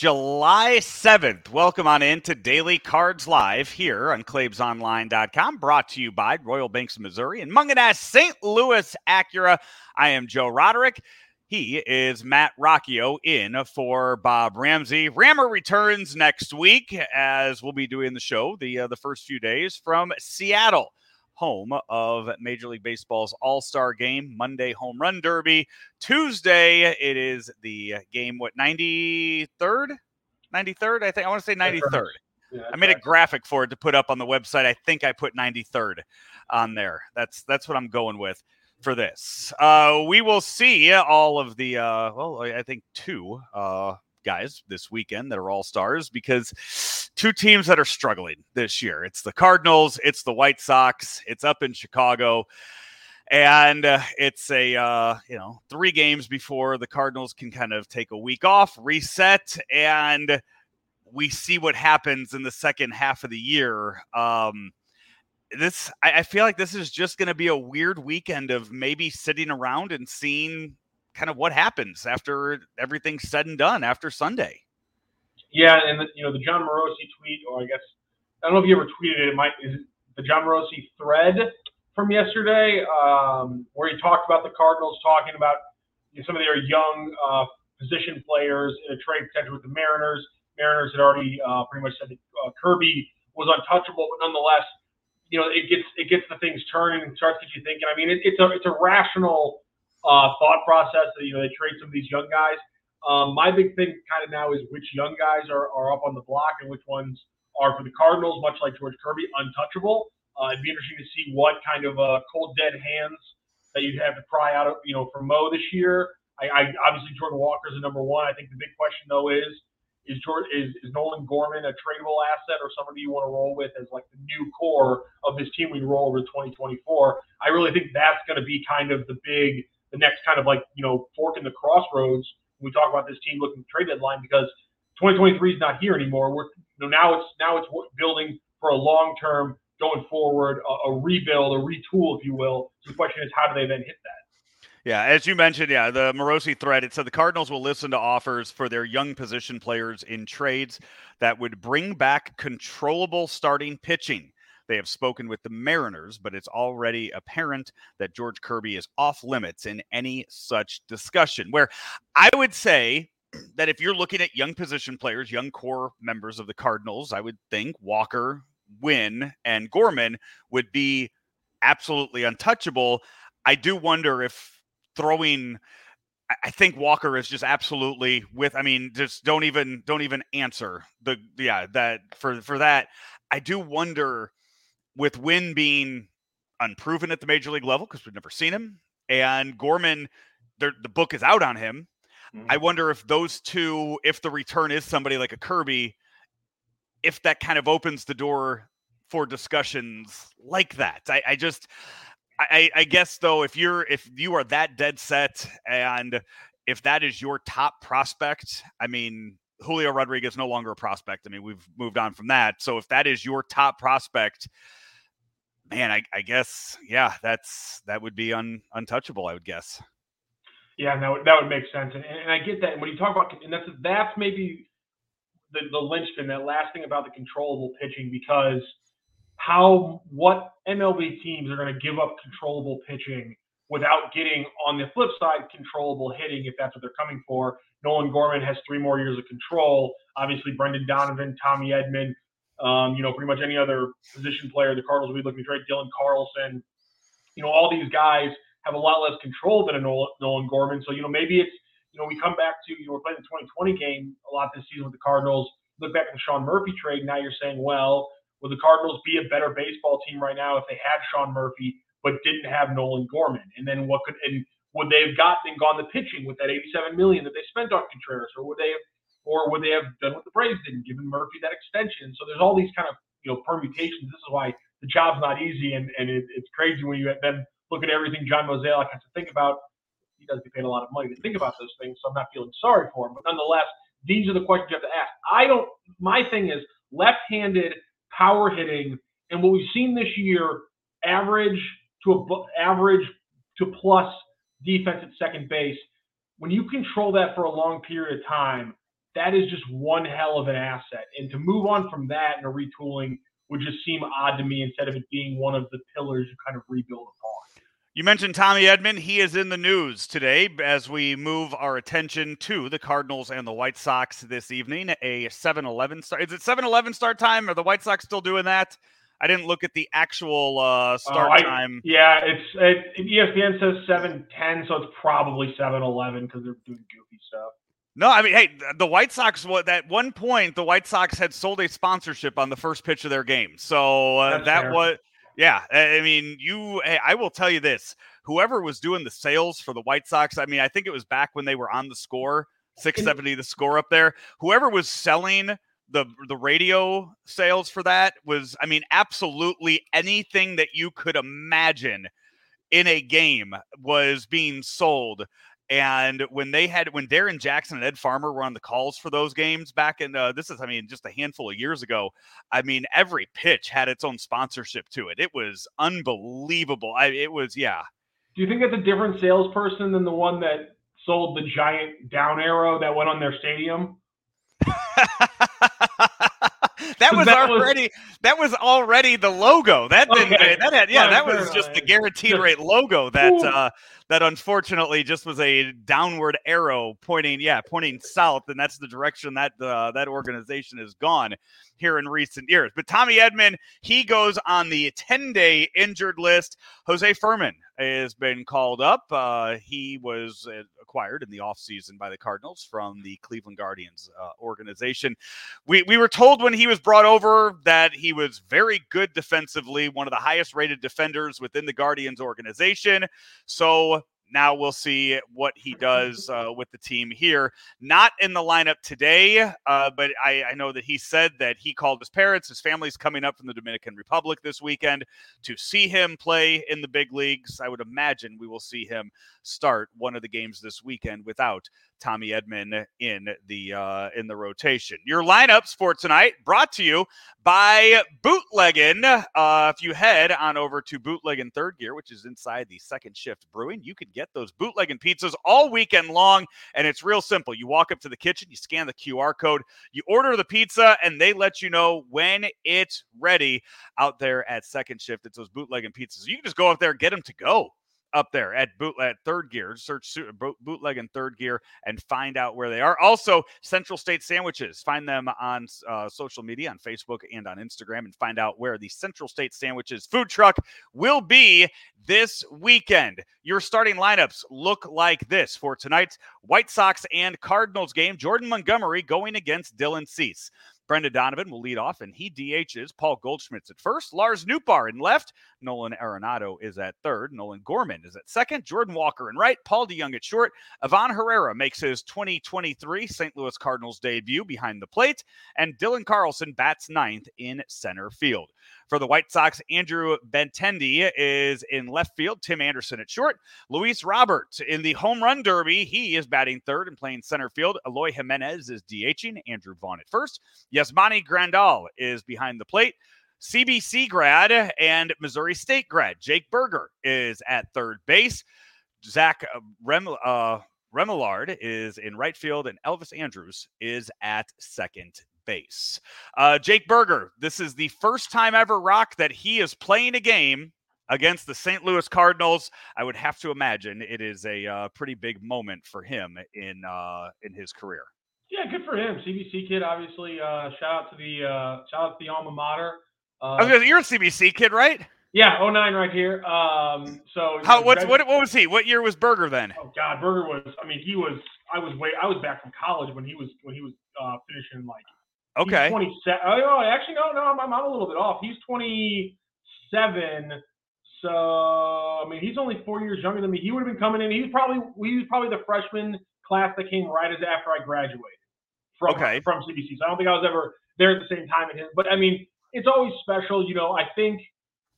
July 7th. Welcome on in to Daily Cards Live here on ClaibsOnline.com, brought to you by Royal Banks of Missouri and Mungenast St. Louis Acura. I am Joe Roderick. He is Matt Rocchio in for Bob Ramsey. Rammer returns next week as we'll be doing the show the uh, the first few days from Seattle home of Major League Baseball's All Star game, Monday Home Run Derby. Tuesday, it is the game, what, 93rd? 93rd? I think I want to say 93rd. Yeah, I made a graphic for it to put up on the website. I think I put 93rd on there. That's that's what I'm going with for this. Uh, we will see all of the uh, well, I think two uh, guys this weekend that are all stars because two teams that are struggling this year. It's the Cardinals, it's the White Sox, it's up in Chicago. And uh, it's a uh, you know three games before the Cardinals can kind of take a week off, reset, and we see what happens in the second half of the year. Um, this I, I feel like this is just going to be a weird weekend of maybe sitting around and seeing kind of what happens after everything's said and done after Sunday. Yeah, and the, you know the Jon Morosi tweet, or I guess I don't know if you ever tweeted it. It might is the Jon Morosi thread from yesterday, um, where he talked about the Cardinals, talking about you know, some of their young uh, position players in a trade potential with the Mariners. Mariners had already uh, pretty much said that uh, Kirby was untouchable, but nonetheless, you know, it gets it gets the things turning and starts to get you thinking. I mean, it, it's a it's a rational uh, thought process that you know they trade some of these young guys. Um, my big thing kind of now is which young guys are, are up on the block and which ones are for the Cardinals, much like George Kirby, untouchable. Uh, it'd be interesting to see what kind of uh, cold dead hands that you'd have to pry out of, you know, for Mo this year. I, I obviously Jordan Walker is the number one. I think the big question though is is is, is Nolan Gorman a tradable asset or somebody you want to roll with as like the new core of this team we roll over 2024? I really think that's going to be kind of the big the next kind of like you know fork in the crossroads we talk about this team looking trade deadline because 2023 is not here anymore. We're you know now it's now it's building for a long term going forward, a, a, rebuild, a retool, if you will. So the question is, how do they then hit that? Yeah, as you mentioned, yeah, the Morosi thread, it said the Cardinals will listen to offers for their young position players in trades that would bring back controllable starting pitching. They have spoken with the Mariners, but it's already apparent that George Kirby is off limits in any such discussion. Where I would say that if you're looking at young position players, young core members of the Cardinals, I would think Walker, Winn, and Gorman would be absolutely untouchable. I do wonder if throwing I think Walker is just absolutely with. I mean, just don't even don't even answer the yeah that for for that. I do wonder with Winn being unproven at the major league level because we've never seen him, and Gorman, the book is out on him. Mm-hmm. I wonder if those two, if the return is somebody like a Kirby, if that kind of opens the door for discussions like that. I, I just, I, I guess though, if you're if you are that dead set and if that is your top prospect, I mean, Julio Rodriguez no longer a prospect. I mean, we've moved on from that. So if that is your top prospect, man, I, I guess yeah, that's that would be un, untouchable. I would guess. Yeah, that would that would make sense, and, and I get that. And when you talk about, and that's that's maybe the the linchpin, that last thing about the controllable pitching, because how what MLB teams are going to give up controllable pitching without getting on the flip side controllable hitting if that's what they're coming for. Nolan Gorman has three more years of control. Obviously, Brendan Donovan, Tommy Edman, um, you know, pretty much any other position player the Cardinals would be looking to trade. Dylan Carlson, you know, all these guys have a lot less control than a Nolan, Gorman. So, you know, maybe it's, you know, we come back to, you know, we're playing the 2020 game a lot this season with the Cardinals. Look back at the Sean Murphy trade. Now you're saying, well, would the Cardinals be a better baseball team right now if they had Sean Murphy but didn't have Nolan Gorman? And then what could and would they have gotten and gone the pitching with that 87 million that they spent on Contreras, or would they have or would they have done what the Braves did and given Murphy that extension? So there's all these kind of you know permutations. This is why the job's not easy, and and it, it's crazy when you then look at everything John Mozeliak has to think about. He does get paid a lot of money to think about those things, so I'm not feeling sorry for him. But nonetheless, these are the questions you have to ask. I don't. My thing is left-handed power hitting, and what we've seen this year, average to a, average to plus defense at second base. When you control that for a long period of time, that is just one hell of an asset. And to move on from that and a retooling would just seem odd to me instead of it being one of the pillars you kind of rebuild upon. You mentioned Tommy Edman. He is in the news today as we move our attention to the Cardinals and the White Sox this evening. A 7 Eleven start. Is it 7 Eleven start time? Are the White Sox still doing that? I didn't look at the actual uh, start oh, I, time. Yeah, it's it, ESPN says 7:10, so it's probably 7:11 because they're doing goofy stuff. No, I mean, hey, the White Sox. Was at one point, the White Sox had sold a sponsorship on the first pitch of their game, so uh, that fair. was, yeah. I mean, you. Hey, I will tell you this: whoever was doing the sales for the White Sox, I mean, I think it was back when they were on the score, six seventy, the score up there. Whoever was selling the the radio sales for that was, I mean, absolutely anything that you could imagine in a game was being sold and when they had when Darrin Jackson and Ed Farmer were on the calls for those games back in uh, this is I mean just a handful of years ago, I mean every pitch had its own sponsorship to it. It was unbelievable. I, it was yeah. Do you think that's a different salesperson than the one that sold the giant down arrow that went on their stadium? that was that already was, that was already the logo. That didn't okay. that had yeah, that was just the guaranteed rate logo that uh that unfortunately just was a downward arrow pointing, yeah, pointing south, and that's the direction that uh, that organization has gone here in recent years. But Tommy Edman, he goes on the 10 day injured list. Jose Fermin has been called up. Uh, he was uh, acquired in the offseason by the Cardinals from the Cleveland Guardians uh, organization. We, we were told when he was brought over that he was very good defensively, one of the highest rated defenders within the Guardians organization. So now we'll see what he does uh, with the team here. Not in the lineup today, uh, but I, I, know that he said that he called his parents. His family's coming up from the Dominican Republic this weekend to see him play in the big leagues. I would imagine we will see him start one of the games this weekend without Tommy Edman in the uh, in the rotation. Your lineups for tonight brought to you by Bootleggin. Uh, if you head on over to Bootleggin Third Gear, which is inside the Second Shift Brewing, you can get those Bootleggin pizzas all weekend long, and it's real simple. You walk up to the kitchen, you scan the QR code, you order the pizza, and they let you know when it's ready out there at Second Shift. It's those Bootleggin pizzas. You can just go up there, and get them to go up there at boot at third gear. Search Bootleggin third gear and find out where they are. Also, Central State Sandwiches. Find them on uh, social media on Facebook and on Instagram and find out where the Central State Sandwiches food truck will be this weekend. Your starting lineups look like this for tonight's White Sox and Cardinals game. Jordan Montgomery going against Dylan Cease. Brendan Donovan will lead off, and he DHs Paul Goldschmidt's at first. Lars Nootbaar in left. Nolan Arenado is at third. Nolan Gorman is at second. Jordan Walker in right. Paul DeJong at short. Ivan Herrera makes his 2023 St. Louis Cardinals debut behind the plate. And Dylan Carlson bats ninth in center field. For the White Sox, Andrew Benintendi is in left field. Tim Anderson at short. Luis Robert in the home run derby. He is batting third and playing center field. Eloy Jimenez is DHing. Andrew Vaughn at first. Yasmani Grandal is behind the plate. CBC grad and Missouri State grad Jake Burger is at third base. Zach uh, Rem, uh, Remillard is in right field, and Elvis Andrus is at second base. Uh, Jake Burger, this is the first time ever, Rocc, that he is playing a game against the St. Louis Cardinals. I would have to imagine it is a uh, pretty big moment for him in uh, in his career. Yeah, good for him. CBC kid, obviously. Uh, shout out to the uh, shout out to the alma mater. Uh, you're a CBC kid, right? Yeah, 09 right here. Um, so how what's what what was he? What year was Burger then? Oh God, Burger was. I mean, he was. I was way. I was back from college when he was when he was uh, finishing like Okay. 27. Oh, actually, no, no, I'm, I'm a little bit off. He's 27. So, I mean, he's only four years younger than me. He would have been coming in. He was probably he was probably the freshman class that came right as after I graduated from okay. from CBC. So I don't think I was ever there at the same time as him. But I mean, it's always special. You know, I think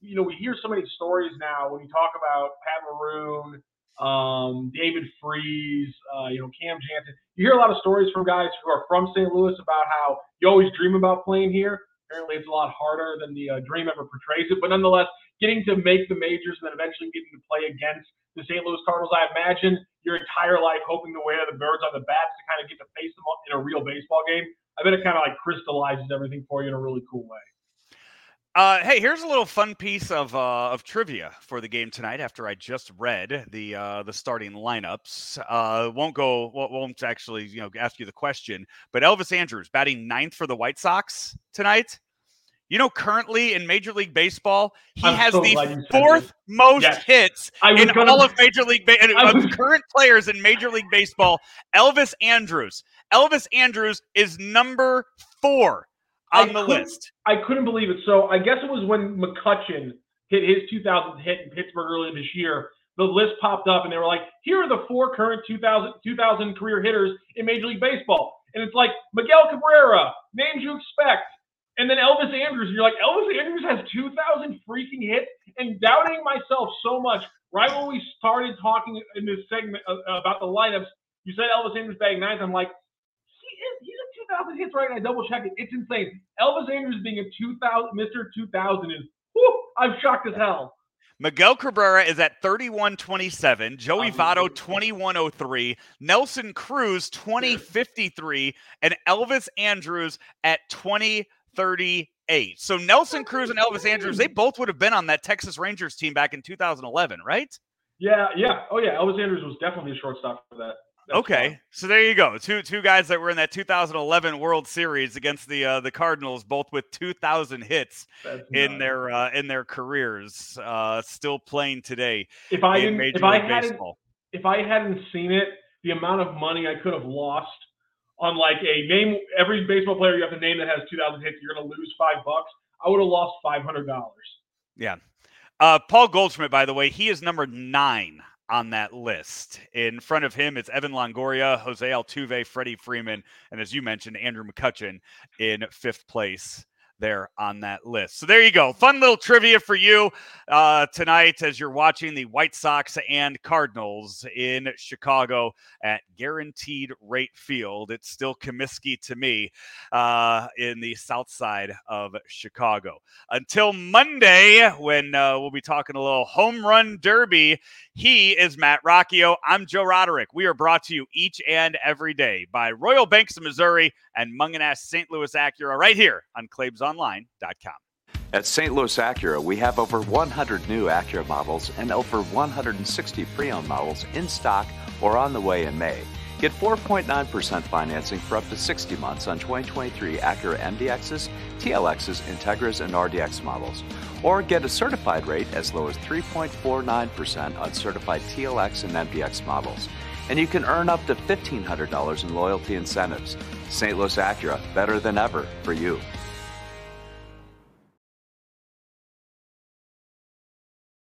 you know we hear so many stories now when you talk about Pat Maroon, um, David Freese, uh, you know, Cam Janssen. You hear a lot of stories from guys who are from St. Louis about how you always dream about playing here. Apparently, it's a lot harder than the uh, dream ever portrays it. But nonetheless, getting to make the majors and then eventually getting to play against the St. Louis Cardinals. I imagine your entire life hoping to wear the birds on the bats to kind of get to face them in a real baseball game. I bet it kind of like crystallizes everything for you in a really cool way. Uh, hey, here's a little fun piece of uh, of trivia for the game tonight. After I just read the uh, the starting lineups, uh, won't go won't actually you know ask you the question, but Elvis Andrus batting ninth for the White Sox tonight. You know, currently in Major League Baseball, he I'm has so the fourth most yes. hits in gonna... all of Major League Baseball. Was... current players in Major League Baseball. Elvis Andrus. Elvis Andrus is number four on I the list. I couldn't believe it. So I guess it was when McCutchen hit his 2000 hit in Pittsburgh earlier this year. The list popped up and they were like, here are the four current 2000, 2000 career hitters in Major League Baseball. And it's like Miguel Cabrera, names you expect. And then Elvis Andrus. and you're like, Elvis Andrus has 2,000 freaking hits. And doubting myself so much, right when we started talking in this segment about the lineups, you said Elvis Andrus batting ninth. I'm like, he is, he's 2,000 hits right, and I double checked it. It's insane. Elvis Andrus being a 2,000, Mr. 2000 is, whew, I'm shocked as hell. Miguel Cabrera is at 3127, Joey Votto 2103, Nelson Cruz 2053, and Elvis Andrus at 2038. So Nelson Cruz and Elvis Andrus, they both would have been on that Texas Rangers team back in 2011, right? Yeah, yeah. Oh yeah, Elvis Andrus was definitely a shortstop for that okay, fun. so there you go. Two two guys that were in that 2011 World Series against the uh, the Cardinals, both with 2,000 hits That's in nice. their uh, in their careers, uh, still playing today. If I didn't, if I hadn't, if I hadn't seen it, the amount of money I could have lost on like a name every baseball player you have to name that has 2,000 hits, you're going to lose five bucks. I would have lost five hundred dollars. Yeah. Uh, Paul Goldschmidt, by the way, he is number nine on that list. In front of him, it's Evan Longoria, Jose Altuve, Freddie Freeman, and as you mentioned, Andrew McCutchen in fifth place there on that list. So there you go. Fun little trivia for you uh, tonight as you're watching the White Sox and Cardinals in Chicago at Guaranteed Rate Field. It's still Comiskey to me uh, in the south side of Chicago. Until Monday, when uh, we'll be talking a little home run derby. He is Matt Rocchio. I'm Joe Roderick. We are brought to you each and every day by Royal Banks of Missouri and Mungenast St. Louis Acura right here on ClaibsOnline.com. At St. Louis Acura, we have over 100 new Acura models and over 160 pre owned models in stock or on the way in May. Get 4.9% financing for up to 60 months on 2023 Acura MDXs, TLXs, Integras, and RDX models. Or get a certified rate as low as 3.49% on certified TLX and MDX models. And you can earn up to $1,500 in loyalty incentives. St. Louis Acura, better than ever for you.